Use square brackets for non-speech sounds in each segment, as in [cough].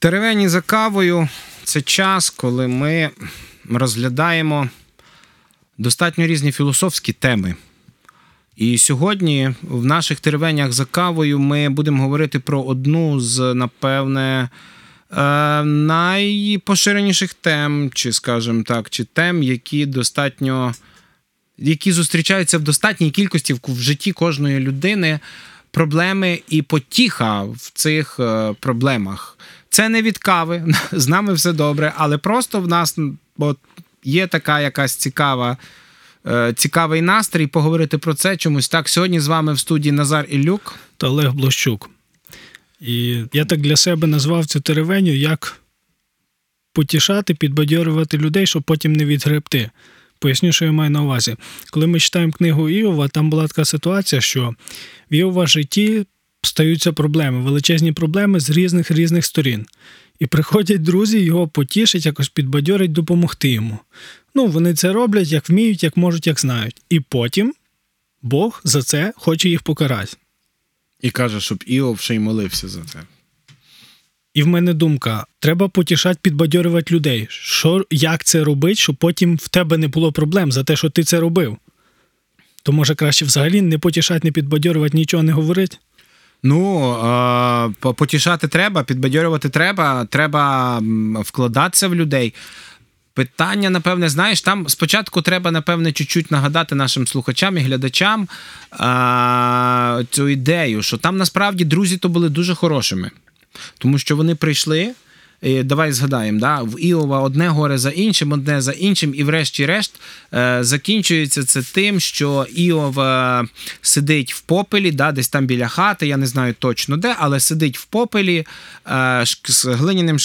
Теревені за кавою це час, коли ми розглядаємо достатньо різні філософські теми. І сьогодні в наших теревенях за кавою ми будемо говорити про одну з, напевне, е, найпоширеніших тем, чи, скажімо так, чи тем, які достатньо, які зустрічаються в достатній кількості в житті кожної людини. Проблеми і потіха в цих е, проблемах. Це не від кави, [laughs] з нами все добре, але просто в нас от, є така якась цікава. Е, цікавий настрій поговорити про це чомусь так. Сьогодні з вами в студії Назар Ілюк та Олег Блощук. І я так для себе назвав цю теревеню як потішати, підбадьорювати людей, щоб потім не відгребти. Поясню, що я маю на увазі. Коли ми читаємо книгу Іова, там була така ситуація, що в Іова житті стаються проблеми, величезні проблеми з різних різних сторін. І приходять друзі, його потішать, якось підбадьорять, допомогти йому. Ну, вони це роблять, як вміють, як можуть, як знають. І потім Бог за це хоче їх покарати. І каже, щоб Іов ще й молився за це. І в мене думка: треба потішати, підбадьорювати людей. Що, Як це робити, щоб потім в тебе не було проблем за те, що ти це робив? То може краще взагалі не потішати, не підбадьорювати, нічого не говорити? Ну потішати треба, підбадьорювати треба, треба вкладатися в людей. Питання, напевне, знаєш, там спочатку треба, напевне, чуть-чуть нагадати нашим слухачам і глядачам цю ідею, що там насправді друзі то були дуже хорошими, тому що вони прийшли. Давай згадаємо, да? в Іова одне горе за іншим, одне за іншим, і, врешті-решт, е, закінчується це тим, що Іов е, сидить в попелі, да, десь там біля хати, я не знаю точно де, але сидить в попелі е, з глиняним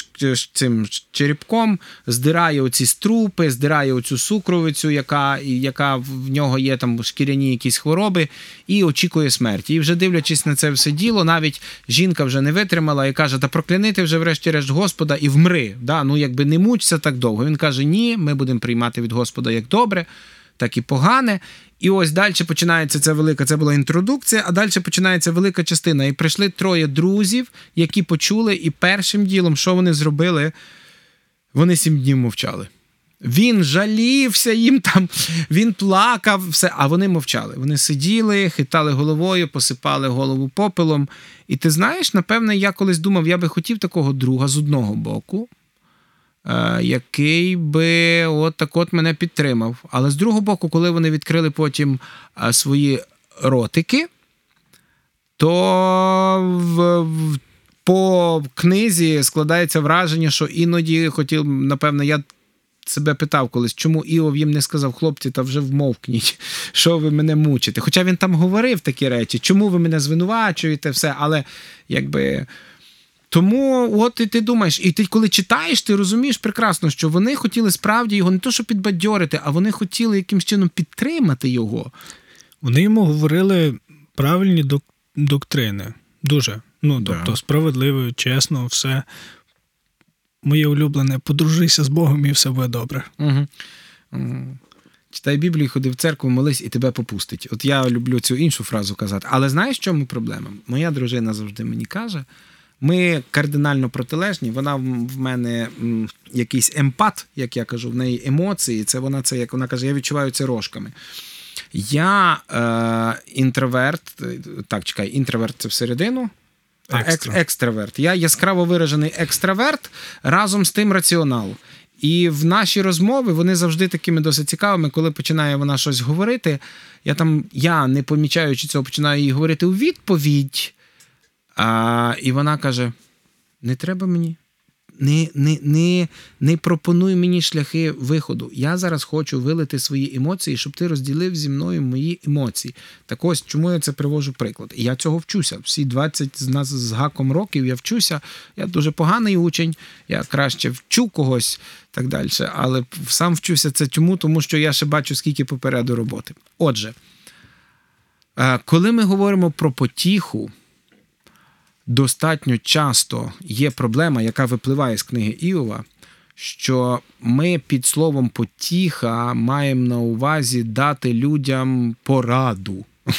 цим черепком, здирає оці струпи, здирає оцю сукровицю, яка яка в нього є там шкіряні якісь хвороби, і очікує смерті. І вже дивлячись на це все діло, навіть жінка вже не витримала і каже: Та проклянити вже, врешті-решт, Господа. Господа і вмри. Да? Ну, якби не мучся так довго. Він каже: Ні, ми будемо приймати від Господа як добре, так і погане. І ось далі починається ця велика, це була інтродукція, а далі починається велика частина. І прийшли троє друзів, які почули, і першим ділом, що вони зробили, вони сім днів мовчали. Він жалівся їм там, він плакав, все, а вони мовчали. Вони сиділи, хитали головою, посипали голову попелом. І ти знаєш, напевне, я колись думав, я би хотів такого друга з одного боку, е, який би от так от мене підтримав. Але з другого боку, коли вони відкрили потім е, свої ротики, то в, по книзі складається враження, що іноді хотів, напевно, я себе питав колись, чому Іов їм не сказав, хлопці, та вже вмовкніть, [laughs] що ви мене мучите. Хоча він там говорив такі речі, чому ви мене звинувачуєте, все, але якби. Тому, от і ти думаєш, і ти, коли читаєш, ти розумієш прекрасно, що вони хотіли справді його не то, що підбадьорити, а вони хотіли якимось чином підтримати його. Вони йому говорили правильні док- доктрини. Дуже. Ну, тобто, да. справедливо, чесно, все моє улюблене, подружися з Богом і все буде добре. Читай Біблію, ходи в церкву, молись і тебе попустить. От я люблю цю іншу фразу казати. Але знаєш, в чому проблема? Моя дружина завжди мені каже. Ми кардинально протилежні. Вона в мене якийсь емпат, як я кажу, в неї емоції. Це вона це, як вона каже, я відчуваю це рожками. Я е, інтроверт, так, чекай, інтроверт це всередину, Екстра. екстраверт. Я яскраво виражений екстраверт разом з тим раціонал. І в наші розмови вони завжди такими досить цікавими, коли починає вона щось говорити. Я там, я не помічаючи цього, починаю їй говорити у відповідь. А, І вона каже: Не треба мені не не, не, не пропонуй мені шляхи виходу. Я зараз хочу вилити свої емоції, щоб ти розділив зі мною мої емоції. Так ось чому я це привожу приклад. І я цього вчуся. Всі 20 з нас з гаком років я вчуся. Я дуже поганий учень, я краще вчу когось так далі. Але сам вчуся це чому, тому що я ще бачу, скільки попереду роботи. Отже, е, коли ми говоримо про потіху достатньо часто є проблема, яка випливає з книги Іова, що ми під словом потіха маємо на увазі дати людям пораду. [laughs]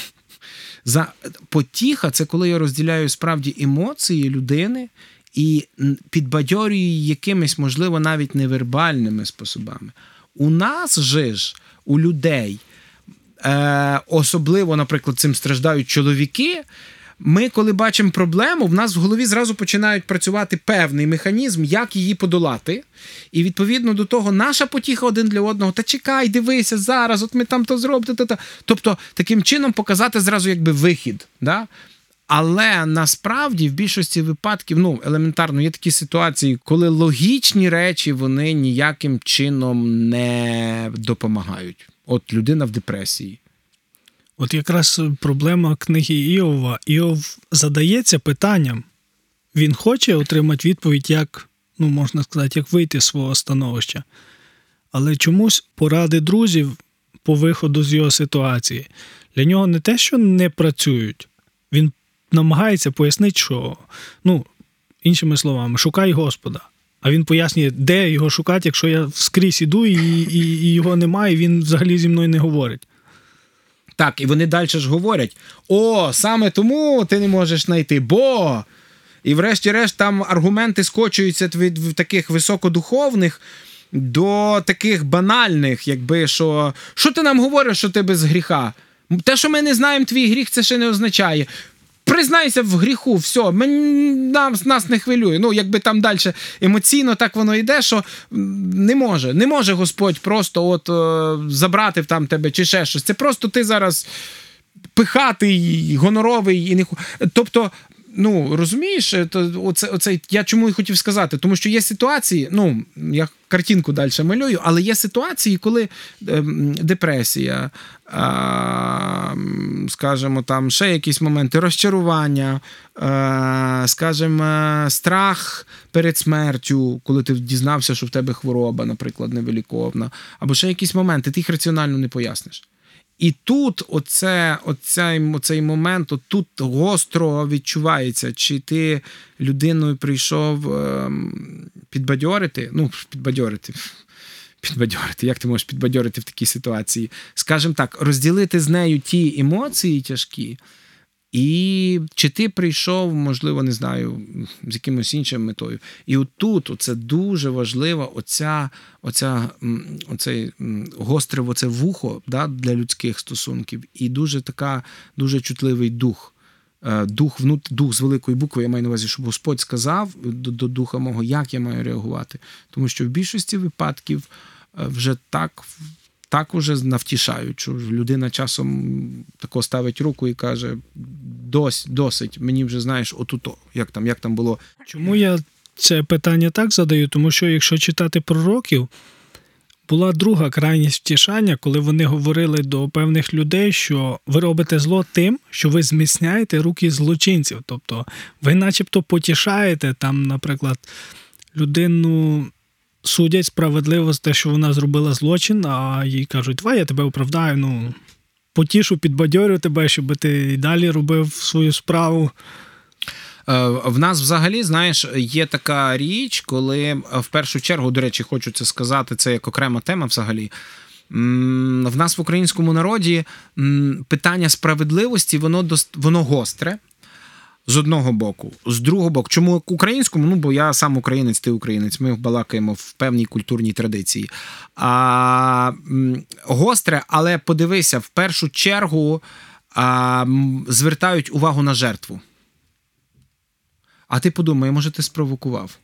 За Потіха це коли я розділяю справді емоції людини і м, підбадьорює якимись, можливо, навіть невербальними способами. У нас же ж, у людей, е, особливо, наприклад, цим страждають чоловіки. Ми, коли бачимо проблему, в нас в голові зразу починають працювати певний механізм, як її подолати. І відповідно до того, наша потіха один для одного, та чекай, дивися зараз, от ми там то зробимо. Та, та. Тобто, таким чином показати зразу якби вихід. Да? Але насправді в більшості випадків, ну елементарно, є такі ситуації, коли логічні речі вони ніяким чином не допомагають. От людина в депресії. От якраз проблема книги Іова. Іов задається питанням. Він хоче отримати відповідь, як, ну, можна сказати, як вийти з свого становища. Але чомусь поради друзів по виходу з його ситуації для нього не те, що не працюють. Він намагається пояснити, що, ну, іншими словами, шукай Господа. А він пояснює, де його шукати, якщо я скрізь іду і, і, і його немає, і він взагалі зі мною не говорить. Так, і вони далі ж говорять: о, саме тому ти не можеш знайти, бо. І врешті-решт там аргументи скочуються від таких високодуховних до таких банальних, якби що. Що ти нам говориш, що ти без гріха? Те, що ми не знаємо твій гріх, це ще не означає. Признайся в гріху, все, нас, нас не хвилює. Ну, якби там далі емоційно так воно йде, що не може. Не може Господь просто от е, забрати там тебе чи ще щось. Це просто ти зараз пихатий, гоноровий і не Тобто. Ну, розумієш, то оце, оце я чому і хотів сказати, тому що є ситуації, ну, я картинку далі малюю, але є ситуації, коли е, депресія, е, скажімо, там ще якісь моменти розчарування, е, скажімо, страх перед смертю, коли ти дізнався, що в тебе хвороба, наприклад, невиліковна, або ще якісь моменти, ти їх раціонально не поясниш. І тут оце, оцей, оцей момент, тут гостро відчувається, чи ти людиною прийшов ем, підбадьорити, ну, підбадьорити. Підбадьорити, як ти можеш підбадьорити в такій ситуації? Скажімо так, розділити з нею ті емоції тяжкі, і чи ти прийшов, можливо, не знаю, з якимось іншим метою. І отут це дуже важливо, оця, оця, оцей гостре оце вухо да, для людських стосунків, і дуже така, дуже чутливий дух. Е, дух внут, дух з великої букви, я маю на увазі, щоб Господь сказав до, до духа мого, як я маю реагувати. Тому що в більшості випадків е, вже так так уже навтішають, людина часом тако ставить руку і каже: Дось, досить, мені вже знаєш, отуто, як там, як там було. Чому я це питання так задаю? Тому що якщо читати пророків, була друга крайність втішання, коли вони говорили до певних людей, що ви робите зло тим, що ви зміцняєте руки злочинців. Тобто ви, начебто, потішаєте там, наприклад, людину судять справедливо за те, що вона зробила злочин, а їй кажуть, давай я тебе оправдаю, ну, потішу, підбадьорю тебе, щоб ти і далі робив свою справу. Е, в нас взагалі, знаєш, є така річ, коли е, в першу чергу, до речі, хочу це сказати, це як окрема тема взагалі. В нас в українському народі питання справедливості, воно воно гостре з одного боку, з другого боку, чому українському? Ну бо я сам українець, ти українець. Ми балакаємо в певній культурній традиції. А, Гостре, але подивися, в першу чергу а, звертають увагу на жертву. А ти подумай, може, ти спровокував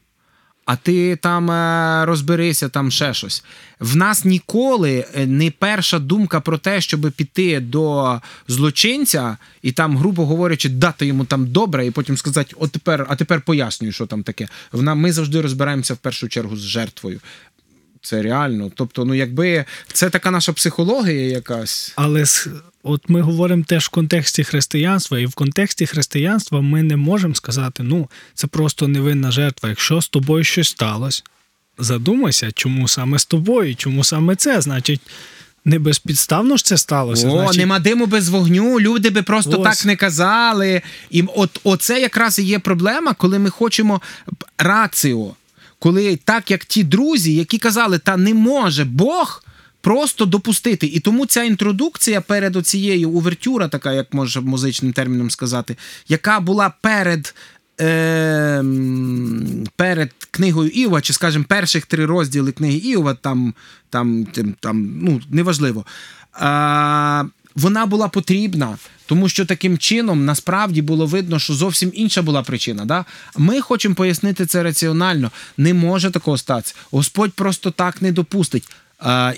а ти там е, розберися, там ще щось. В нас ніколи е, не перша думка про те, щоб піти до злочинця і там, грубо говорячи, дати йому там добре, і потім сказати, от тепер, а тепер пояснюю, що там таке. Ми завжди розбираємося в першу чергу з жертвою. Це реально. Тобто, ну якби це така наша психологія якась. Але от ми говоримо теж в контексті християнства, і в контексті християнства ми не можемо сказати, ну, це просто невинна жертва. Якщо з тобою щось сталося, задумайся, чому саме з тобою, чому саме це? Значить. Не безпідставно ж це сталося. О, значить... нема диму без вогню, люди би просто Ось. так не казали. І от оце якраз і є проблема, коли ми хочемо раціо коли так як ті друзі, які казали, та не може Бог. Просто допустити. І тому ця інтродукція перед оцією увертюра, така, як може музичним терміном сказати, яка була перед е, перед книгою Іова, чи, скажімо, перших три розділи книги Іова, там, там, там, там ну, неважливо. Е, вона була потрібна, тому що таким чином насправді було видно, що зовсім інша була причина. Да? Ми хочемо пояснити це раціонально. Не може такого статися. Господь просто так не допустить.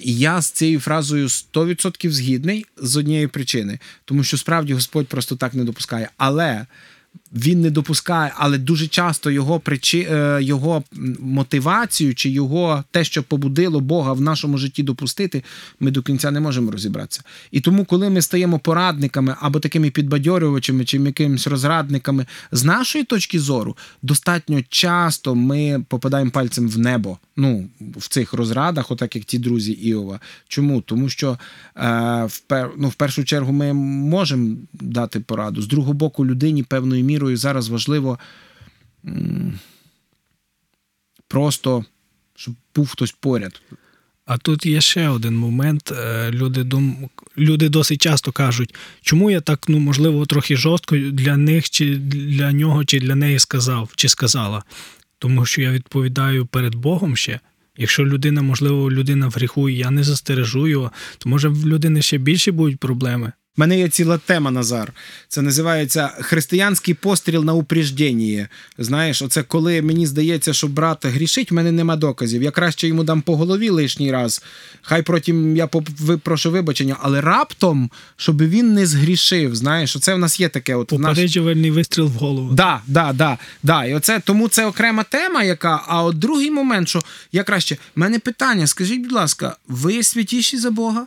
Я з цією фразою 100% згідний з однієї причини, тому що справді Господь просто так не допускає. Але він не допускає, але дуже часто його причи, е, його мотивацію чи його те, що побудило Бога в нашому житті допустити, ми до кінця не можемо розібратися. І тому, коли ми стаємо порадниками або такими підбадьорювачами чи якимись розрадниками з нашої точки зору, достатньо часто ми попадаємо пальцем в небо. Ну, в цих розрадах, отак як ті друзі Іова. Чому? Тому що е, в, пер, ну, в першу чергу ми можемо дати пораду. З другого боку, людині певною мірою зараз важливо просто, щоб був хтось поряд. А тут є ще один момент. Е, Люди дум... люди досить часто кажуть, чому я так, ну можливо, трохи жорстко для них, чи для нього, чи для неї сказав, чи сказала. Тому що я відповідаю перед Богом ще. Якщо людина, можливо, людина в гріху, і я не застережу його, то може в людини ще більше будуть проблеми. У мене є ціла тема, Назар. Це називається християнський постріл на упрежденні. Знаєш, оце коли мені здається, що брат грішить, в мене нема доказів. Я краще йому дам по голові лишній раз. Хай потім я прошу вибачення, але раптом, щоб він не згрішив. Знаєш, оце в нас є таке. От в наш... Вистріл в голову. Да, да, да, да. І оце тому це окрема тема, яка. А от другий момент, що я краще, в мене питання: скажіть, будь ласка, ви святіші за Бога?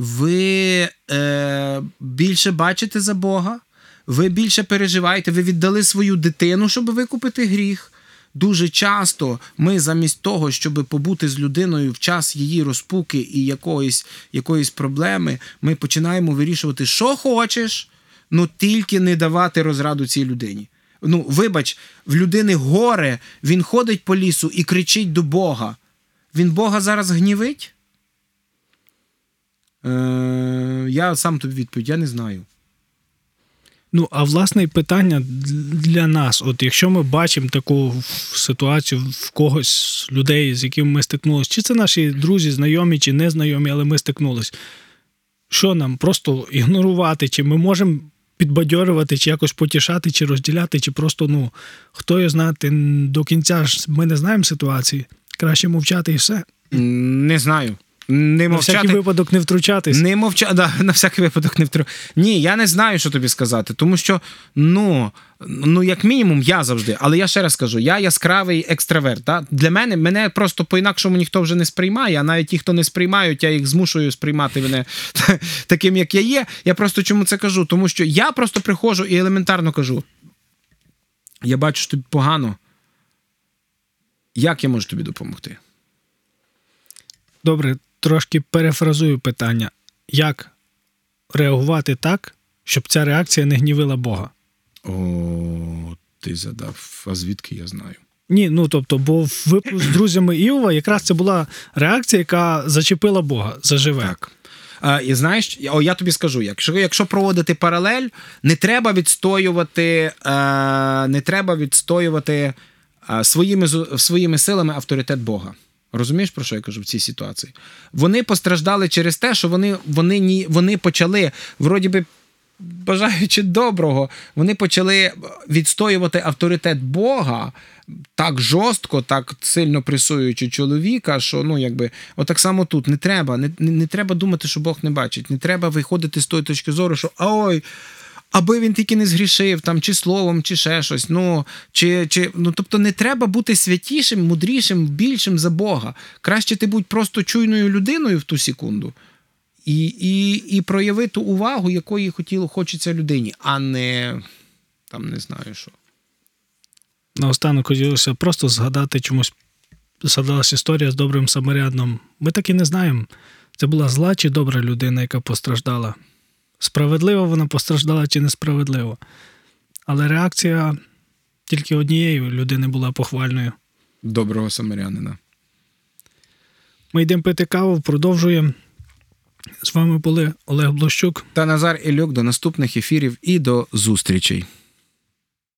Ви е, більше бачите за Бога? Ви більше переживаєте, ви віддали свою дитину, щоб викупити гріх. Дуже часто ми замість того, щоб побути з людиною в час її розпуки і якоїсь, якоїсь проблеми, ми починаємо вирішувати, що хочеш, ну тільки не давати розраду цій людині. Ну, вибач, в людини горе, він ходить по лісу і кричить до Бога. Він Бога зараз гнівить? Е, я сам тобі відповідь, я не знаю. Ну, а власне питання для нас: от якщо ми бачимо таку ситуацію в когось людей, з якими ми стикнулися, чи це наші друзі, знайомі, чи незнайомі, але ми стикнулись. Що нам просто ігнорувати, чи ми можемо підбадьорювати, чи якось потішати, чи розділяти, чи просто, ну, хто його знати, до кінця ж ми не знаємо ситуації. Краще мовчати і все. Не знаю. Не На всякий випадок не втручатись. Не мовча, да, [laughs] на всякий випадок не втру. Ні, я не знаю, що тобі сказати, тому що, ну, ну, як мінімум, я завжди, але я ще раз кажу, я яскравий екстраверт. Да? Для мене мене просто по-інакшому ніхто вже не сприймає, а навіть ті, хто не сприймають, я їх змушую сприймати мене [laughs] таким, як я є. Я просто чому це кажу? Тому що я просто приходжу і елементарно кажу: я бачу, що тобі погано. Як я можу тобі допомогти? Добре, трошки перефразую питання. Як реагувати так, щоб ця реакція не гнівила Бога? О, ти задав. А звідки я знаю? Ні, ну тобто, бо в випуску з друзями Іова якраз це була реакція, яка зачепила Бога заживе. Так. А, і знаєш, о, я тобі скажу, якщо, якщо проводити паралель, не треба відстоювати, е, не треба відстоювати е, своїми, своїми силами авторитет Бога. Розумієш, про що я кажу в цій ситуації? Вони постраждали через те, що вони, вони, ні, вони почали, вроді би, бажаючи доброго, вони почали відстоювати авторитет Бога так жорстко, так сильно пресуючи чоловіка, що ну якби отак само тут не треба. Не, не, треба думати, що Бог не бачить. Не треба виходити з тої точки зору, що ой. Аби він тільки не згрішив, там, чи словом, чи ще щось. Ну, чи, чи, ну, тобто не треба бути святішим, мудрішим, більшим за Бога. Краще ти будь просто чуйною людиною в ту секунду і, і, і прояви ту увагу, якої хотіло, хочеться людині, а не там не знаю що. Наостанок хотілося просто згадати чомусь. Згадалась історія з добрим самаряном. Ми так і не знаємо, це була зла чи добра людина, яка постраждала. Справедливо вона постраждала чи несправедливо. Але реакція тільки однієї людини була похвальною. Доброго самарянина. Ми йдемо пити каву, продовжуємо. З вами були Олег Блощук. Та Назар Ілюк до наступних ефірів і до зустрічей.